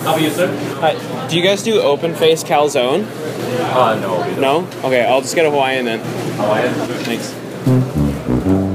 How about you, sir? Hi. Do you guys do open face calzone? Uh, no. No? Okay, I'll just get a Hawaiian then. Hawaiian? Thanks.